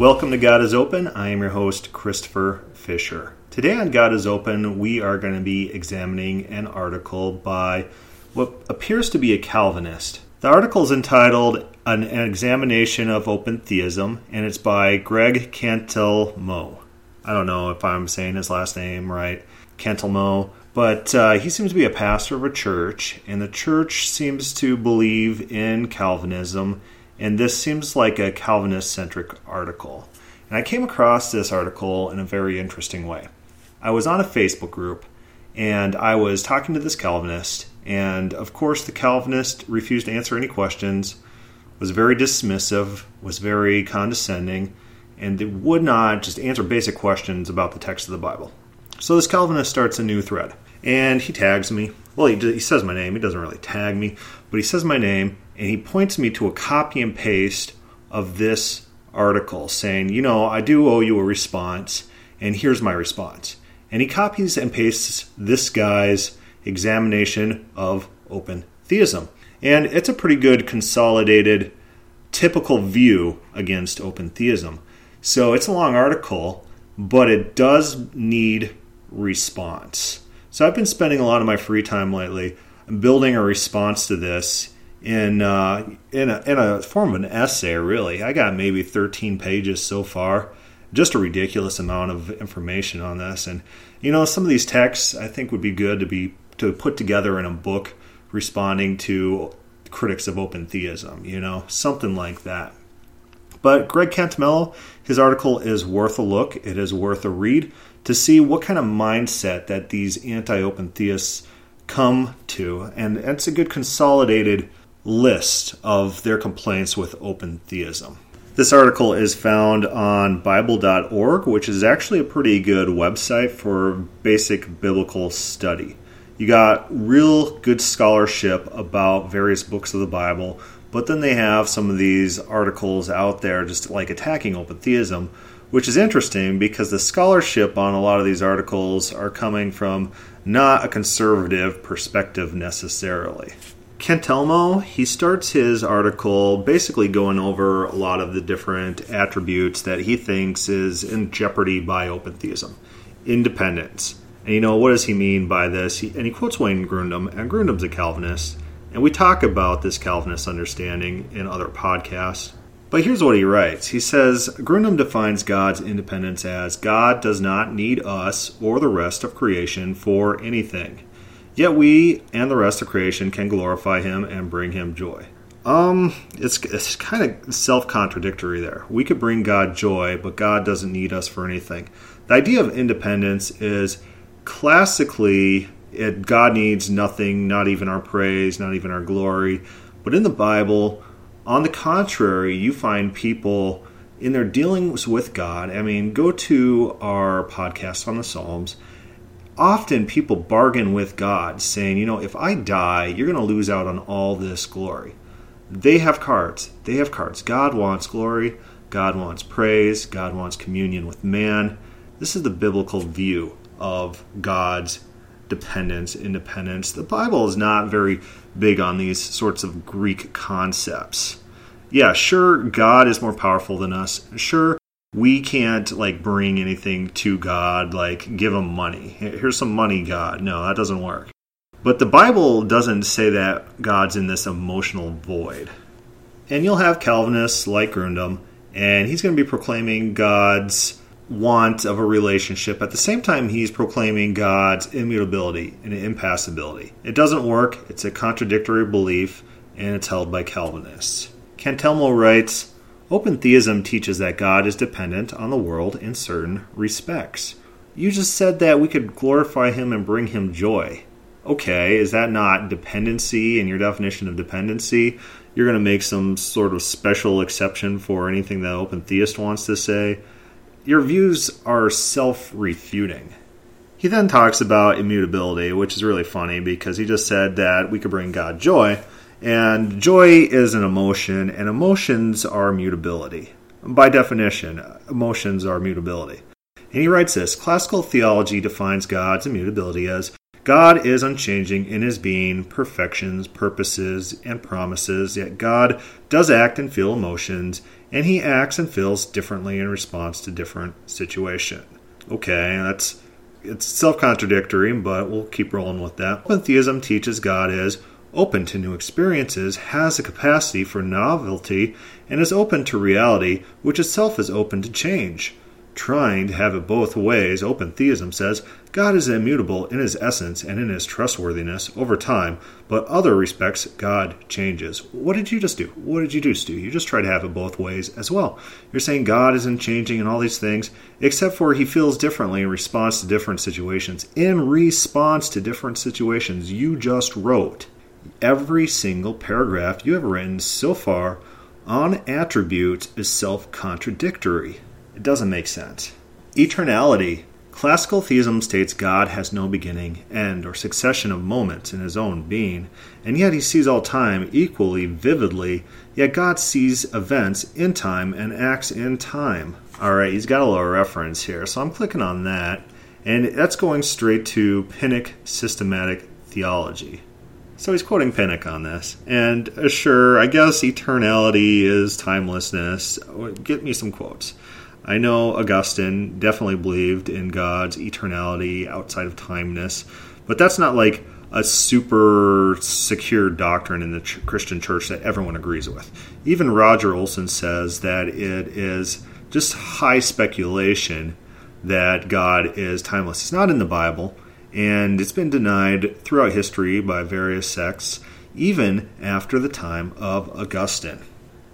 Welcome to God is Open. I am your host, Christopher Fisher. Today on God is Open, we are going to be examining an article by what appears to be a Calvinist. The article is entitled An, Examination of Open Theism, and it's by Greg Cantelmo. I don't know if I'm saying his last name right, Cantelmo, but uh, he seems to be a pastor of a church, and the church seems to believe in Calvinism and this seems like a Calvinist centric article. And I came across this article in a very interesting way. I was on a Facebook group and I was talking to this Calvinist, and of course, the Calvinist refused to answer any questions, was very dismissive, was very condescending, and would not just answer basic questions about the text of the Bible. So this Calvinist starts a new thread, and he tags me. Well, he, he says my name. He doesn't really tag me, but he says my name, and he points me to a copy and paste of this article saying, you know, I do owe you a response, and here's my response. And he copies and pastes this guy's examination of open theism. And it's a pretty good consolidated, typical view against open theism. So it's a long article, but it does need response. So I've been spending a lot of my free time lately building a response to this in uh, in a, in a form of an essay. Really, I got maybe 13 pages so far. Just a ridiculous amount of information on this, and you know, some of these texts I think would be good to be to put together in a book responding to critics of open theism. You know, something like that. But Greg Cantamello, his article is worth a look. It is worth a read to see what kind of mindset that these anti-open theists come to, and it's a good consolidated list of their complaints with open theism. This article is found on Bible.org, which is actually a pretty good website for basic biblical study. You got real good scholarship about various books of the Bible, but then they have some of these articles out there just like attacking open theism, which is interesting because the scholarship on a lot of these articles are coming from not a conservative perspective necessarily. Cantelmo, he starts his article basically going over a lot of the different attributes that he thinks is in jeopardy by open theism. Independence. And you know, what does he mean by this? He, and he quotes Wayne Grudem, and Grudem's a Calvinist. And we talk about this Calvinist understanding in other podcasts. But here's what he writes. He says Grudem defines God's independence as God does not need us or the rest of creation for anything. Yet we and the rest of creation can glorify him and bring him joy. Um, it's it's kind of self-contradictory there. We could bring God joy, but God doesn't need us for anything. The idea of independence is classically it, God needs nothing, not even our praise, not even our glory. But in the Bible, on the contrary, you find people in their dealings with God. I mean, go to our podcast on the Psalms often people bargain with God, saying, you know, if I die, you're going to lose out on all this glory. They have cards. They have cards. God wants glory. God wants praise. God wants communion with man. This is the biblical view of God's dependence, independence. The Bible is not very big on these sorts of Greek concepts. Yeah, sure, God is more powerful than us. Sure, we can't like bring anything to God, like give him money. Here's some money, God. No, that doesn't work. But the Bible doesn't say that God's in this emotional void. And you'll have Calvinists like Grudem, and he's going to be proclaiming God's want of a relationship. At the same time, he's proclaiming God's immutability and impassibility. It doesn't work, it's a contradictory belief, and it's held by Calvinists. Cantelmo writes, Open theism teaches that God is dependent on the world in certain respects. You just said that we could glorify Him and bring Him joy. Okay, is that not dependency in your definition of dependency? You're going to make some sort of special exception for anything that open theist wants to say. Your views are self refuting. He then talks about immutability, which is really funny because he just said that we could bring God joy. And joy is an emotion, and emotions are mutability. By definition, emotions are mutability. And he writes this Classical theology defines God's immutability as God is unchanging in his being, perfections, purposes, and promises, yet God does act and feel emotions, and he acts and feels differently in response to different situation. Okay, that's it's self-contradictory, but we'll keep rolling with that. Open theism teaches God is open to new experiences, has a capacity for novelty, and is open to reality, which itself is open to change trying to have it both ways, open theism says God is immutable in his essence and in his trustworthiness over time, but other respects God changes. What did you just do? What did you do, Stu? You just try to have it both ways as well. You're saying God isn't changing and all these things, except for he feels differently in response to different situations. In response to different situations, you just wrote every single paragraph you have written so far on attributes is self contradictory. It doesn't make sense. Eternality. Classical theism states God has no beginning, end, or succession of moments in his own being, and yet he sees all time equally vividly, yet God sees events in time and acts in time. Alright, he's got a little reference here, so I'm clicking on that, and that's going straight to Pinnock Systematic Theology. So he's quoting Pinnock on this. And uh, sure, I guess eternality is timelessness. Get me some quotes. I know Augustine definitely believed in God's eternality outside of timeness, but that's not like a super secure doctrine in the ch- Christian church that everyone agrees with. Even Roger Olson says that it is just high speculation that God is timeless. It's not in the Bible, and it's been denied throughout history by various sects, even after the time of Augustine.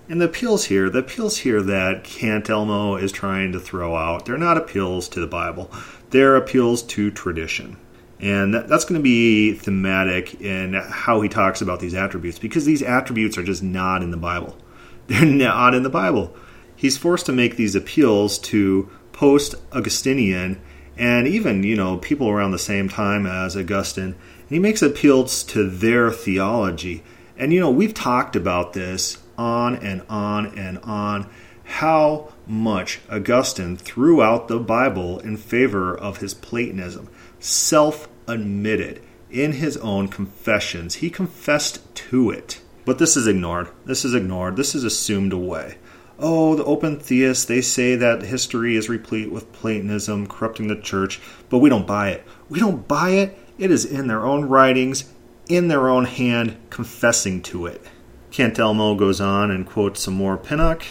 And the appeals here, the appeals here that Cantelmo is trying to throw out, they're not appeals to the Bible. They're appeals to tradition. And that's going to be thematic in how he talks about these attributes because these attributes are just not in the Bible. They're not in the Bible. He's forced to make these appeals to post Augustinian and even, you know, people around the same time as Augustine. And he makes appeals to their theology. And, you know, we've talked about this on and on and on how much Augustine threw out the Bible in favor of his Platonism, self admitted in his own confessions. He confessed to it. But this is ignored. This is ignored. This is assumed away. Oh, the open theists, they say that history is replete with Platonism corrupting the church, but we don't buy it. We don't buy it. It is in their own writings, in their own hand, confessing to it. Cantelmo goes on and quotes some more Pinnock.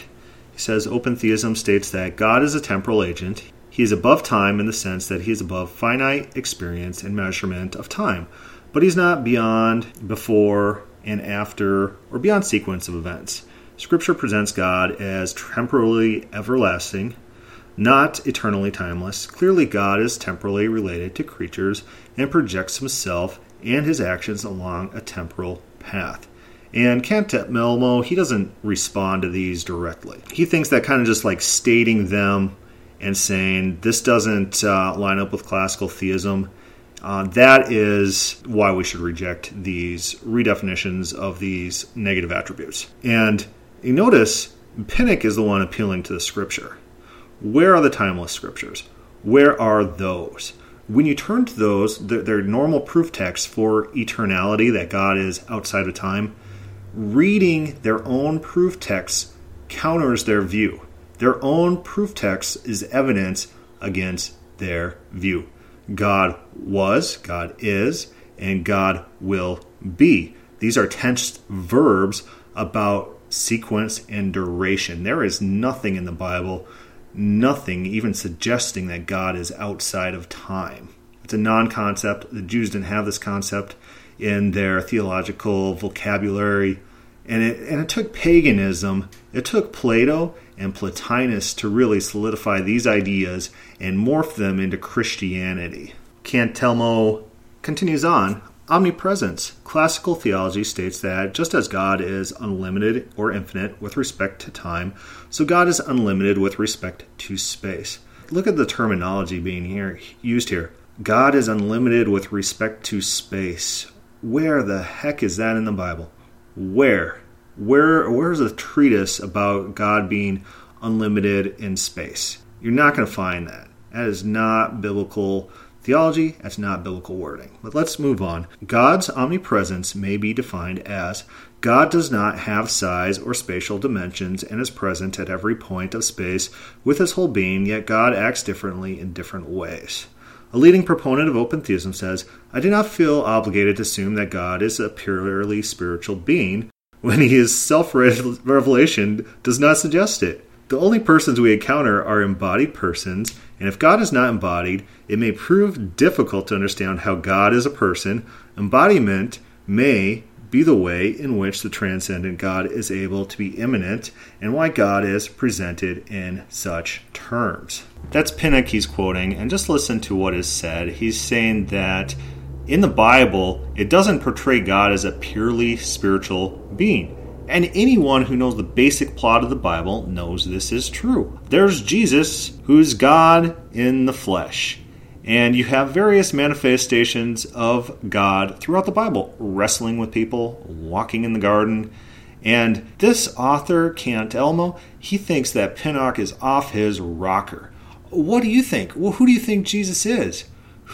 He says Open theism states that God is a temporal agent. He is above time in the sense that he is above finite experience and measurement of time, but he's not beyond, before, and after, or beyond sequence of events. Scripture presents God as temporally everlasting, not eternally timeless. Clearly, God is temporally related to creatures and projects himself and his actions along a temporal path. And Cantelmo, he doesn't respond to these directly. He thinks that kind of just like stating them and saying this doesn't uh, line up with classical theism. Uh, that is why we should reject these redefinitions of these negative attributes. And you notice Pinnock is the one appealing to the scripture. Where are the timeless scriptures? Where are those? When you turn to those, they're normal proof texts for eternality, that God is outside of time reading their own proof texts counters their view. Their own proof text is evidence against their view. God was, God is, and God will be. These are tense verbs about sequence and duration. There is nothing in the Bible, nothing even suggesting that God is outside of time. It's a non concept. The Jews didn't have this concept in their theological vocabulary. And it, and it took paganism, it took Plato and Plotinus to really solidify these ideas and morph them into Christianity. Cantelmo continues on. Omnipresence. Classical theology states that just as God is unlimited or infinite with respect to time, so God is unlimited with respect to space. Look at the terminology being here used here. God is unlimited with respect to space. Where the heck is that in the Bible? Where? Where where's a treatise about God being unlimited in space? You're not going to find that. That is not biblical theology, that's not biblical wording. But let's move on. God's omnipresence may be defined as God does not have size or spatial dimensions and is present at every point of space with his whole being, yet God acts differently in different ways. A leading proponent of open theism says, I do not feel obligated to assume that God is a purely spiritual being when his self revelation does not suggest it. The only persons we encounter are embodied persons, and if God is not embodied, it may prove difficult to understand how God is a person. Embodiment may be the way in which the transcendent God is able to be immanent and why God is presented in such terms. That's Pinnock he's quoting, and just listen to what is said. He's saying that in the Bible, it doesn't portray God as a purely spiritual being. And anyone who knows the basic plot of the Bible knows this is true. There's Jesus, who's God in the flesh. And you have various manifestations of God throughout the Bible wrestling with people, walking in the garden. And this author, Cantelmo, he thinks that Pinnock is off his rocker. What do you think? Well, who do you think Jesus is?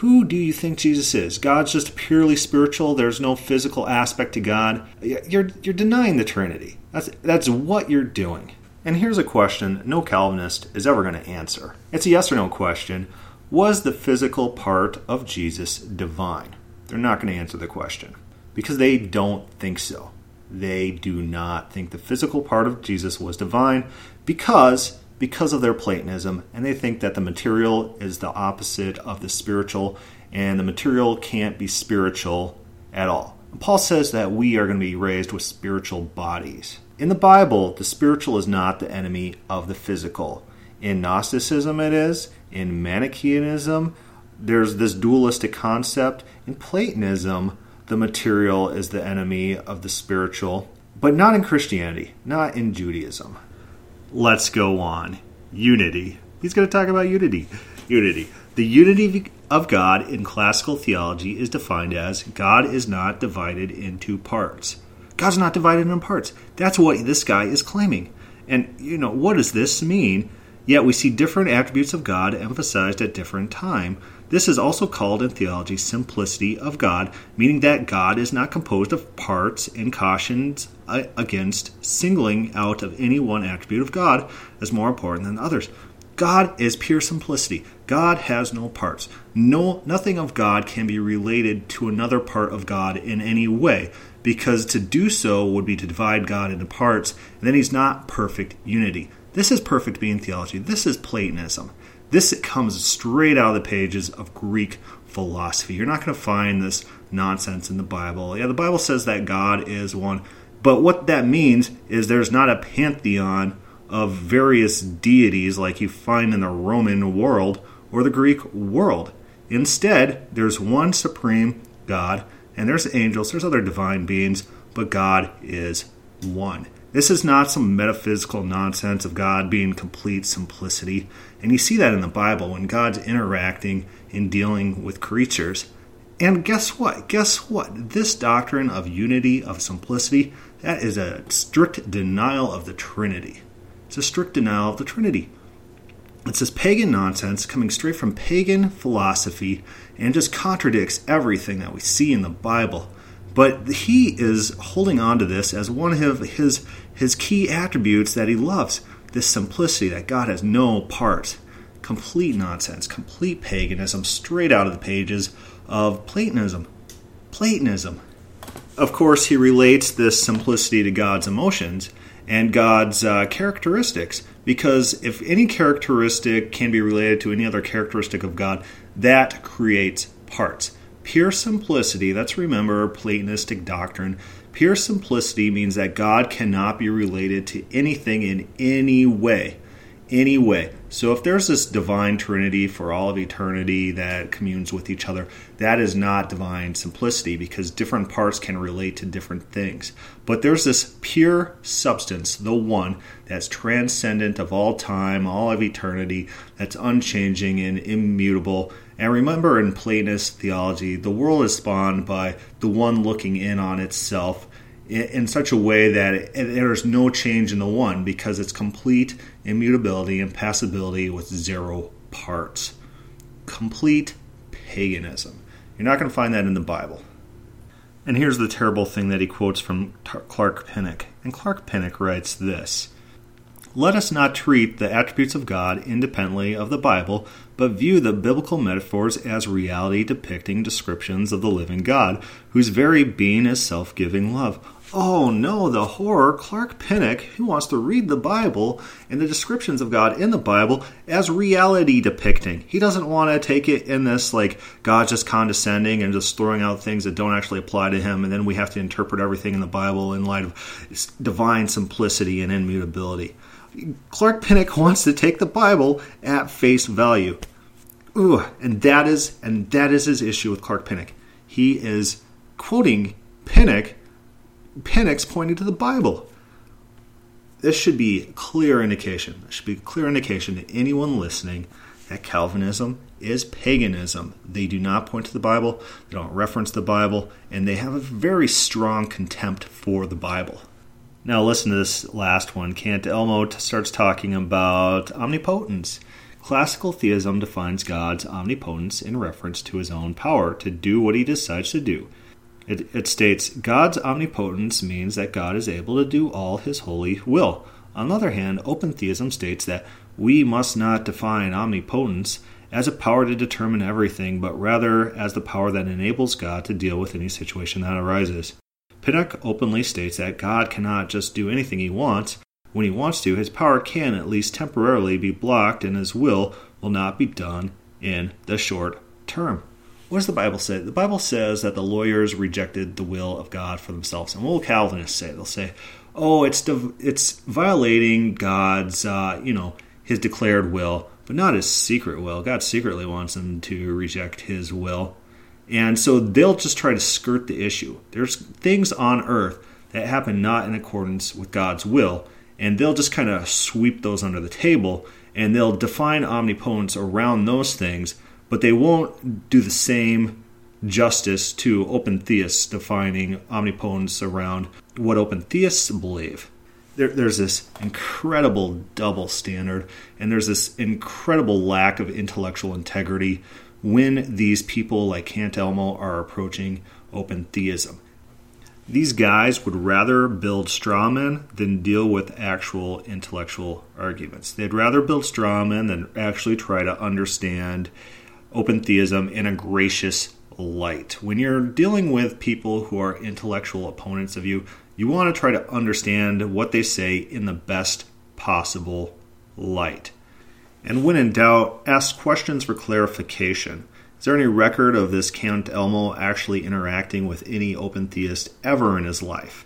Who do you think Jesus is? God's just purely spiritual. There's no physical aspect to God. You're, you're denying the Trinity. That's, that's what you're doing. And here's a question no Calvinist is ever going to answer. It's a yes or no question. Was the physical part of Jesus divine? They're not going to answer the question because they don't think so. They do not think the physical part of Jesus was divine because because of their Platonism and they think that the material is the opposite of the spiritual and the material can't be spiritual at all. Paul says that we are going to be raised with spiritual bodies. In the Bible, the spiritual is not the enemy of the physical. In Gnosticism, it is. In Manichaeism, there's this dualistic concept. In Platonism, the material is the enemy of the spiritual, but not in Christianity, not in Judaism. Let's go on. Unity. He's going to talk about unity. Unity. The unity of God in classical theology is defined as God is not divided into parts. God's not divided into parts. That's what this guy is claiming. And, you know, what does this mean? Yet we see different attributes of God emphasized at different time. This is also called in theology simplicity of God, meaning that God is not composed of parts and cautions against singling out of any one attribute of God as more important than others. God is pure simplicity. God has no parts. No nothing of God can be related to another part of God in any way because to do so would be to divide God into parts, and then he's not perfect unity. This is perfect being theology. This is Platonism. This comes straight out of the pages of Greek philosophy. You're not going to find this nonsense in the Bible. Yeah, the Bible says that God is one, but what that means is there's not a pantheon of various deities like you find in the Roman world or the Greek world. Instead, there's one supreme God, and there's angels, there's other divine beings, but God is one. This is not some metaphysical nonsense of God being complete simplicity. And you see that in the Bible when God's interacting in dealing with creatures. And guess what? Guess what? This doctrine of unity, of simplicity, that is a strict denial of the Trinity. It's a strict denial of the Trinity. It's this pagan nonsense coming straight from pagan philosophy and just contradicts everything that we see in the Bible. But he is holding on to this as one of his his key attributes that he loves this simplicity that God has no part. Complete nonsense, complete paganism, straight out of the pages of Platonism. Platonism. Of course, he relates this simplicity to God's emotions and God's uh, characteristics, because if any characteristic can be related to any other characteristic of God, that creates parts. Pure simplicity, let's remember Platonistic doctrine, Pure simplicity means that God cannot be related to anything in any way. Any way. So if there's this divine trinity for all of eternity that communes with each other, that is not divine simplicity because different parts can relate to different things. But there's this pure substance, the one, that's transcendent of all time, all of eternity, that's unchanging and immutable. And remember in Platonist theology, the world is spawned by the one looking in on itself in such a way that there's no change in the one because it's complete immutability and passibility with zero parts. Complete paganism. You're not going to find that in the Bible. And here's the terrible thing that he quotes from Clark Pinnock. And Clark Pinnock writes this Let us not treat the attributes of God independently of the Bible, but view the biblical metaphors as reality depicting descriptions of the living God, whose very being is self giving love. Oh no, the horror. Clark Pinnock, who wants to read the Bible and the descriptions of God in the Bible as reality depicting. He doesn't want to take it in this, like, God just condescending and just throwing out things that don't actually apply to him, and then we have to interpret everything in the Bible in light of divine simplicity and immutability. Clark Pinnock wants to take the Bible at face value. Ooh, and that is and that is his issue with Clark Pinnock. He is quoting Pinnock Pinnock's pointing to the Bible. This should be clear indication. This should be clear indication to anyone listening that Calvinism is paganism. They do not point to the Bible, they don't reference the Bible, and they have a very strong contempt for the Bible. Now, listen to this last one. Cantelmo starts talking about omnipotence. Classical theism defines God's omnipotence in reference to his own power to do what he decides to do. It, it states God's omnipotence means that God is able to do all his holy will. On the other hand, open theism states that we must not define omnipotence as a power to determine everything, but rather as the power that enables God to deal with any situation that arises. Pinnock openly states that God cannot just do anything he wants. When he wants to, his power can at least temporarily be blocked, and his will will not be done in the short term. What does the Bible say? The Bible says that the lawyers rejected the will of God for themselves. And what will Calvinists say? They'll say, "Oh, it's it's violating God's, uh, you know, His declared will, but not His secret will. God secretly wants them to reject His will, and so they'll just try to skirt the issue. There's things on earth that happen not in accordance with God's will, and they'll just kind of sweep those under the table, and they'll define omnipotence around those things." But they won't do the same justice to open theists defining omnipotence around what open theists believe. There, there's this incredible double standard, and there's this incredible lack of intellectual integrity when these people like Cantelmo are approaching open theism. These guys would rather build straw men than deal with actual intellectual arguments. They'd rather build straw men than actually try to understand open theism in a gracious light. When you're dealing with people who are intellectual opponents of you, you want to try to understand what they say in the best possible light. And when in doubt, ask questions for clarification. Is there any record of this Cantelmo actually interacting with any open theist ever in his life?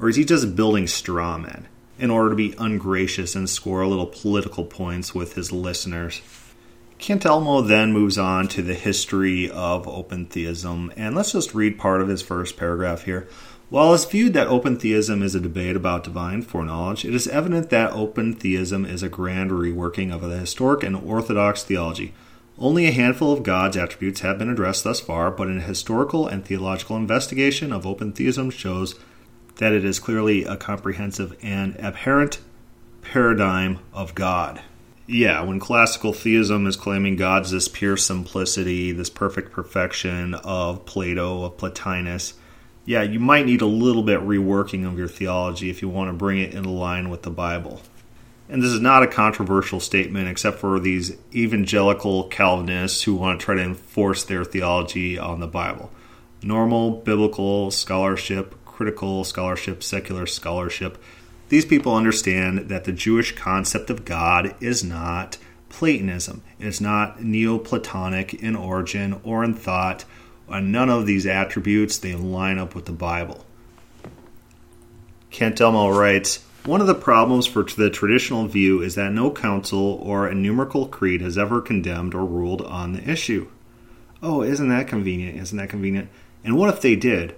Or is he just building straw men in order to be ungracious and score a little political points with his listeners? Cantelmo then moves on to the history of open theism, and let's just read part of his first paragraph here. While it's viewed that open theism is a debate about divine foreknowledge, it is evident that open theism is a grand reworking of the historic and orthodox theology. Only a handful of God's attributes have been addressed thus far, but an historical and theological investigation of open theism shows that it is clearly a comprehensive and apparent paradigm of God yeah, when classical theism is claiming God's this pure simplicity, this perfect perfection of Plato, of Plotinus, yeah, you might need a little bit reworking of your theology if you want to bring it in line with the Bible. And this is not a controversial statement, except for these evangelical Calvinists who want to try to enforce their theology on the Bible. Normal biblical scholarship, critical scholarship, secular scholarship these people understand that the Jewish concept of God is not Platonism. It's not Neoplatonic in origin or in thought. And none of these attributes they line up with the Bible. Cantelmo writes, one of the problems for the traditional view is that no council or ecumenical creed has ever condemned or ruled on the issue. Oh, isn't that convenient? Isn't that convenient? And what if they did?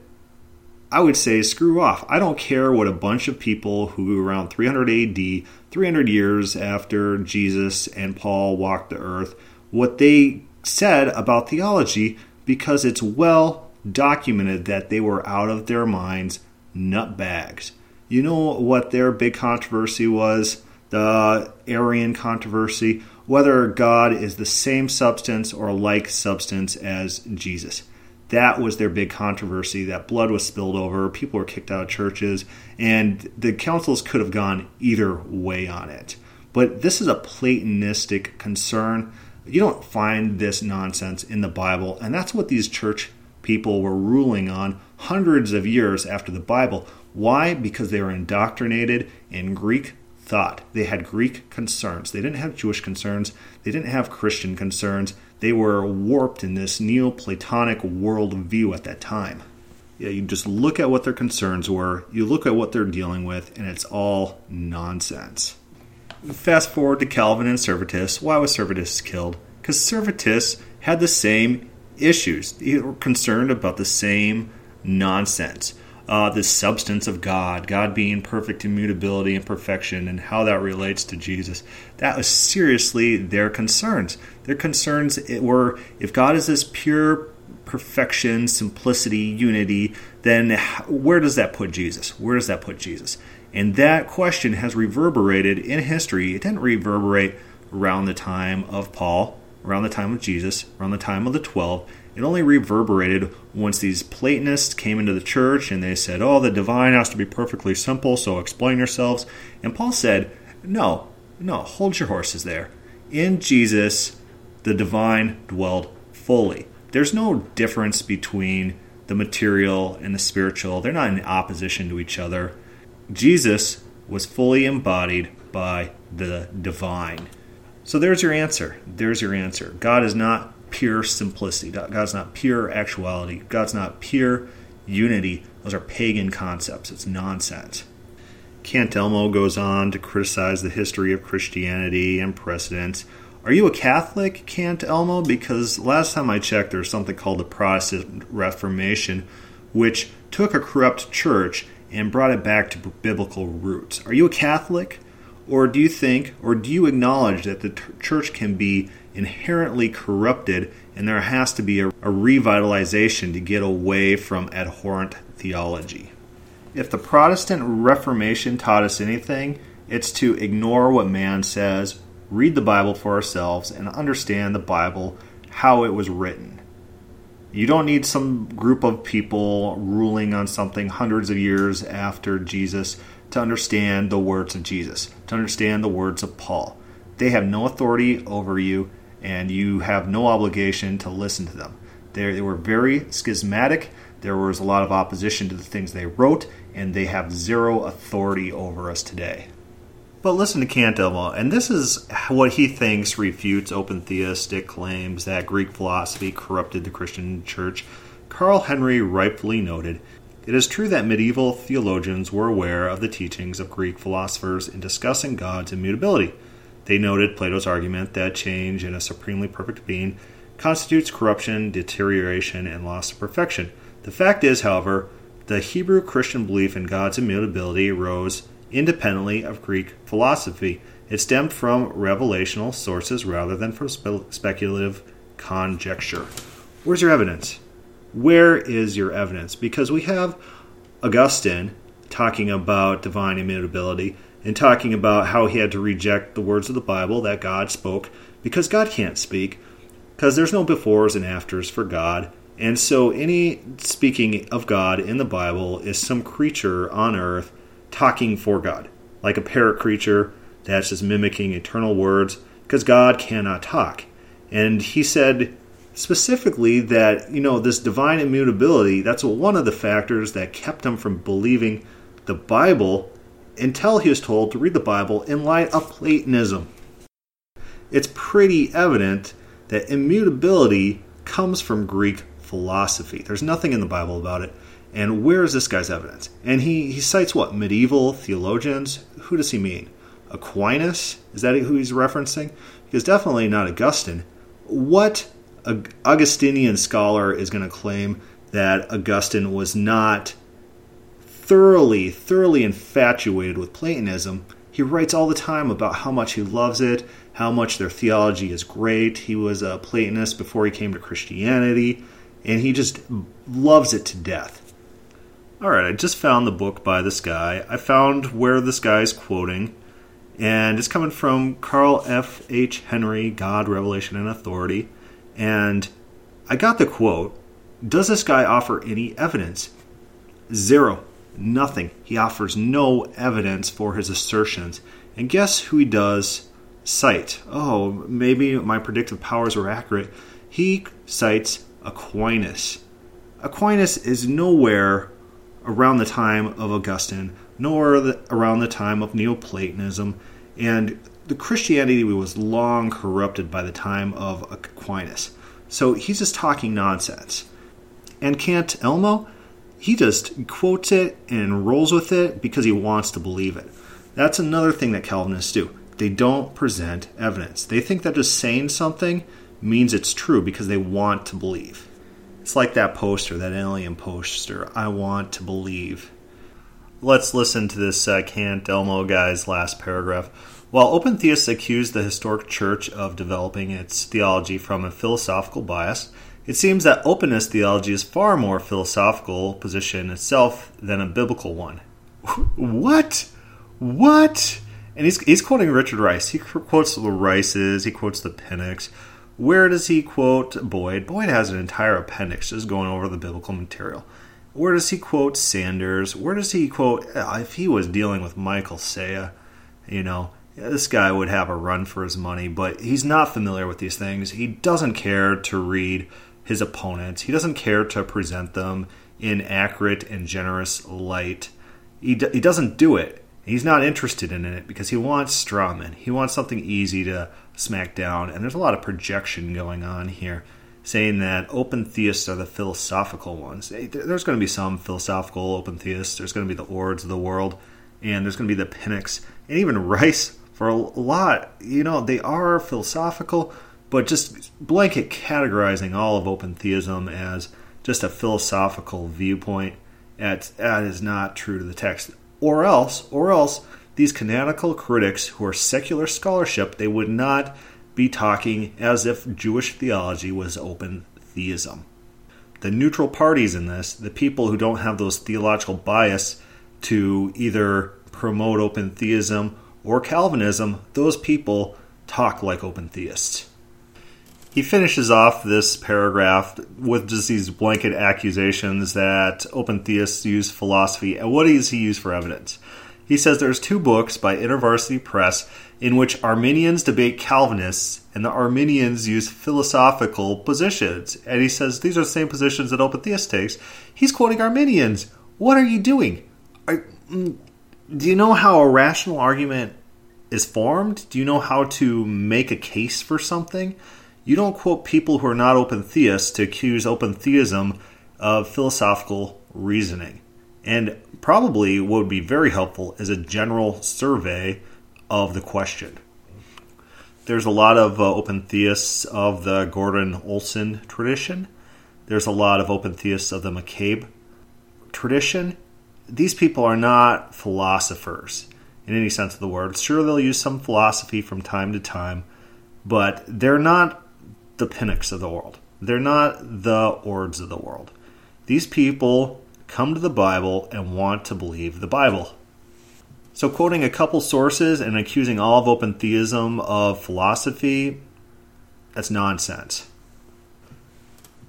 I would say screw off. I don't care what a bunch of people who around 300 AD, 300 years after Jesus and Paul walked the earth, what they said about theology because it's well documented that they were out of their minds nutbags. You know what their big controversy was? The Arian controversy. whether God is the same substance or like substance as Jesus. That was their big controversy. That blood was spilled over. People were kicked out of churches, and the councils could have gone either way on it. But this is a Platonistic concern. You don't find this nonsense in the Bible, and that's what these church people were ruling on hundreds of years after the Bible. Why? Because they were indoctrinated in Greek thought. They had Greek concerns. They didn't have Jewish concerns. They didn't have Christian concerns. They were warped in this Neoplatonic worldview at that time. Yeah, you just look at what their concerns were, you look at what they're dealing with, and it's all nonsense. Fast forward to Calvin and Servetus. Why was Servetus killed? Because Servetus had the same issues. They were concerned about the same nonsense. Uh, the substance of God, God being perfect immutability and perfection, and how that relates to Jesus. That was seriously their concerns. Their concerns were if God is this pure perfection, simplicity, unity, then where does that put Jesus? Where does that put Jesus? And that question has reverberated in history. It didn't reverberate around the time of Paul, around the time of Jesus, around the time of the 12 it only reverberated once these Platonists came into the church and they said, oh, the divine has to be perfectly simple, so explain yourselves. And Paul said, no, no, hold your horses there. In Jesus, the divine dwelled fully. There's no difference between the material and the spiritual, they're not in opposition to each other. Jesus was fully embodied by the divine. So there's your answer. There's your answer. God is not pure simplicity. God's not pure actuality. God's not pure unity. Those are pagan concepts. It's nonsense. Cantelmo goes on to criticize the history of Christianity and precedents. Are you a Catholic, Cantelmo? Because last time I checked, there's something called the Protestant Reformation, which took a corrupt church and brought it back to biblical roots. Are you a Catholic? Or do you think, or do you acknowledge that the t- church can be inherently corrupted and there has to be a, a revitalization to get away from abhorrent theology? If the Protestant Reformation taught us anything, it's to ignore what man says, read the Bible for ourselves, and understand the Bible how it was written. You don't need some group of people ruling on something hundreds of years after Jesus to understand the words of Jesus, to understand the words of Paul. They have no authority over you, and you have no obligation to listen to them. They, they were very schismatic. There was a lot of opposition to the things they wrote, and they have zero authority over us today. But listen to Cantelmo, and this is what he thinks refutes open theistic claims that Greek philosophy corrupted the Christian church. Carl Henry rightfully noted it is true that medieval theologians were aware of the teachings of Greek philosophers in discussing God's immutability. They noted Plato's argument that change in a supremely perfect being constitutes corruption, deterioration, and loss of perfection. The fact is, however, the Hebrew Christian belief in God's immutability arose independently of Greek philosophy. It stemmed from revelational sources rather than from spe- speculative conjecture. Where's your evidence? where is your evidence? Because we have Augustine talking about divine immutability and talking about how he had to reject the words of the Bible that God spoke because God can't speak, because there's no befores and afters for God. And so any speaking of God in the Bible is some creature on earth talking for God, like a parrot creature that's just mimicking eternal words, because God cannot talk. And he said specifically that you know this divine immutability that's one of the factors that kept him from believing the bible until he was told to read the bible in light of platonism. It's pretty evident that immutability comes from greek philosophy. There's nothing in the bible about it. And where is this guy's evidence? And he, he cites what? Medieval theologians? Who does he mean? Aquinas? Is that who he's referencing? Because definitely not augustine. What Augustinian scholar is going to claim that Augustine was not thoroughly, thoroughly infatuated with Platonism. He writes all the time about how much he loves it, how much their theology is great. He was a Platonist before he came to Christianity, and he just loves it to death. All right, I just found the book by this guy. I found where this guy is quoting, And it's coming from Carl F. H. Henry, God, Revelation, and Authority. And I got the quote Does this guy offer any evidence? Zero. Nothing. He offers no evidence for his assertions. And guess who he does cite? Oh, maybe my predictive powers were accurate. He cites Aquinas. Aquinas is nowhere around the time of Augustine, nor the, around the time of Neoplatonism, and the Christianity was long corrupted by the time of Aquinas. So he's just talking nonsense. And Cantelmo, he just quotes it and rolls with it because he wants to believe it. That's another thing that Calvinists do. They don't present evidence. They think that just saying something means it's true because they want to believe. It's like that poster, that alien poster. I want to believe. Let's listen to this uh, Cantelmo guy's last paragraph. While open theists accuse the historic church of developing its theology from a philosophical bias, it seems that openness theology is far more philosophical position itself than a biblical one. what? What? And he's, he's quoting Richard Rice. He quotes the Rices, he quotes the Pinnocks. Where does he quote Boyd? Boyd has an entire appendix just going over the biblical material. Where does he quote Sanders? Where does he quote, uh, if he was dealing with Michael Saia, you know, this guy would have a run for his money, but he's not familiar with these things. He doesn't care to read his opponents, he doesn't care to present them in accurate and generous light. He, d- he doesn't do it. He's not interested in it because he wants strawman. He wants something easy to smack down. and there's a lot of projection going on here, saying that open theists are the philosophical ones. There's going to be some philosophical open theists. There's going to be the Oords of the world, and there's going to be the Pinnocks, and even Rice for a lot. You know, they are philosophical, but just blanket categorizing all of open theism as just a philosophical viewpoint, that, that is not true to the text. Or else, or else, these canonical critics who are secular scholarship, they would not be talking as if Jewish theology was open theism. The neutral parties in this, the people who don't have those theological bias to either promote open theism or Calvinism, those people talk like open theists. He finishes off this paragraph with just these blanket accusations that open theists use philosophy. And what does he use for evidence? He says there's two books by InterVarsity Press in which Arminians debate Calvinists and the Arminians use philosophical positions. And he says these are the same positions that Open Theist takes. He's quoting Arminians. What are you doing? Are, mm, do you know how a rational argument is formed? Do you know how to make a case for something? You don't quote people who are not open theists to accuse open theism of philosophical reasoning. And probably what would be very helpful is a general survey of the question. There's a lot of uh, open theists of the Gordon Olson tradition. There's a lot of open theists of the McCabe tradition. These people are not philosophers in any sense of the word. Sure, they'll use some philosophy from time to time, but they're not the Pinnocks of the world. They're not the Oords of the world. These people come to the Bible and want to believe the Bible. So, quoting a couple sources and accusing all of open theism of philosophy, that's nonsense.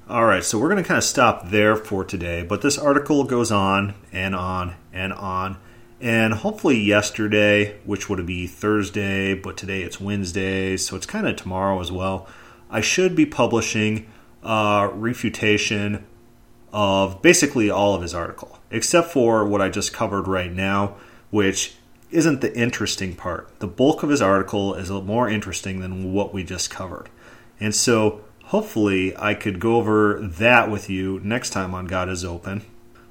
All right, so we're going to kind of stop there for today, but this article goes on and on and on. And hopefully, yesterday, which would be Thursday, but today it's Wednesday, so it's kind of tomorrow as well, I should be publishing a refutation of basically all of his article, except for what I just covered right now, which isn't the interesting part. The bulk of his article is more interesting than what we just covered. And so hopefully I could go over that with you next time on God is Open.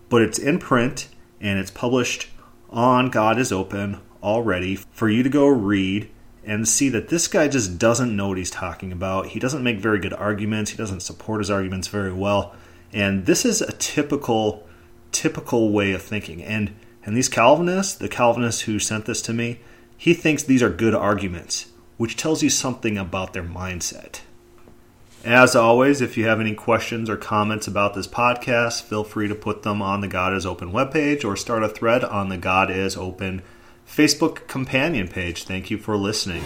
But it's in print and it's published on God is Open already for you to go read and see that this guy just doesn't know what he's talking about. He doesn't make very good arguments, he doesn't support his arguments very well. And this is a typical typical way of thinking. And and these Calvinists, the Calvinist who sent this to me, he thinks these are good arguments, which tells you something about their mindset. As always, if you have any questions or comments about this podcast, feel free to put them on the God is Open webpage or start a thread on the God is Open Facebook companion page. Thank you for listening.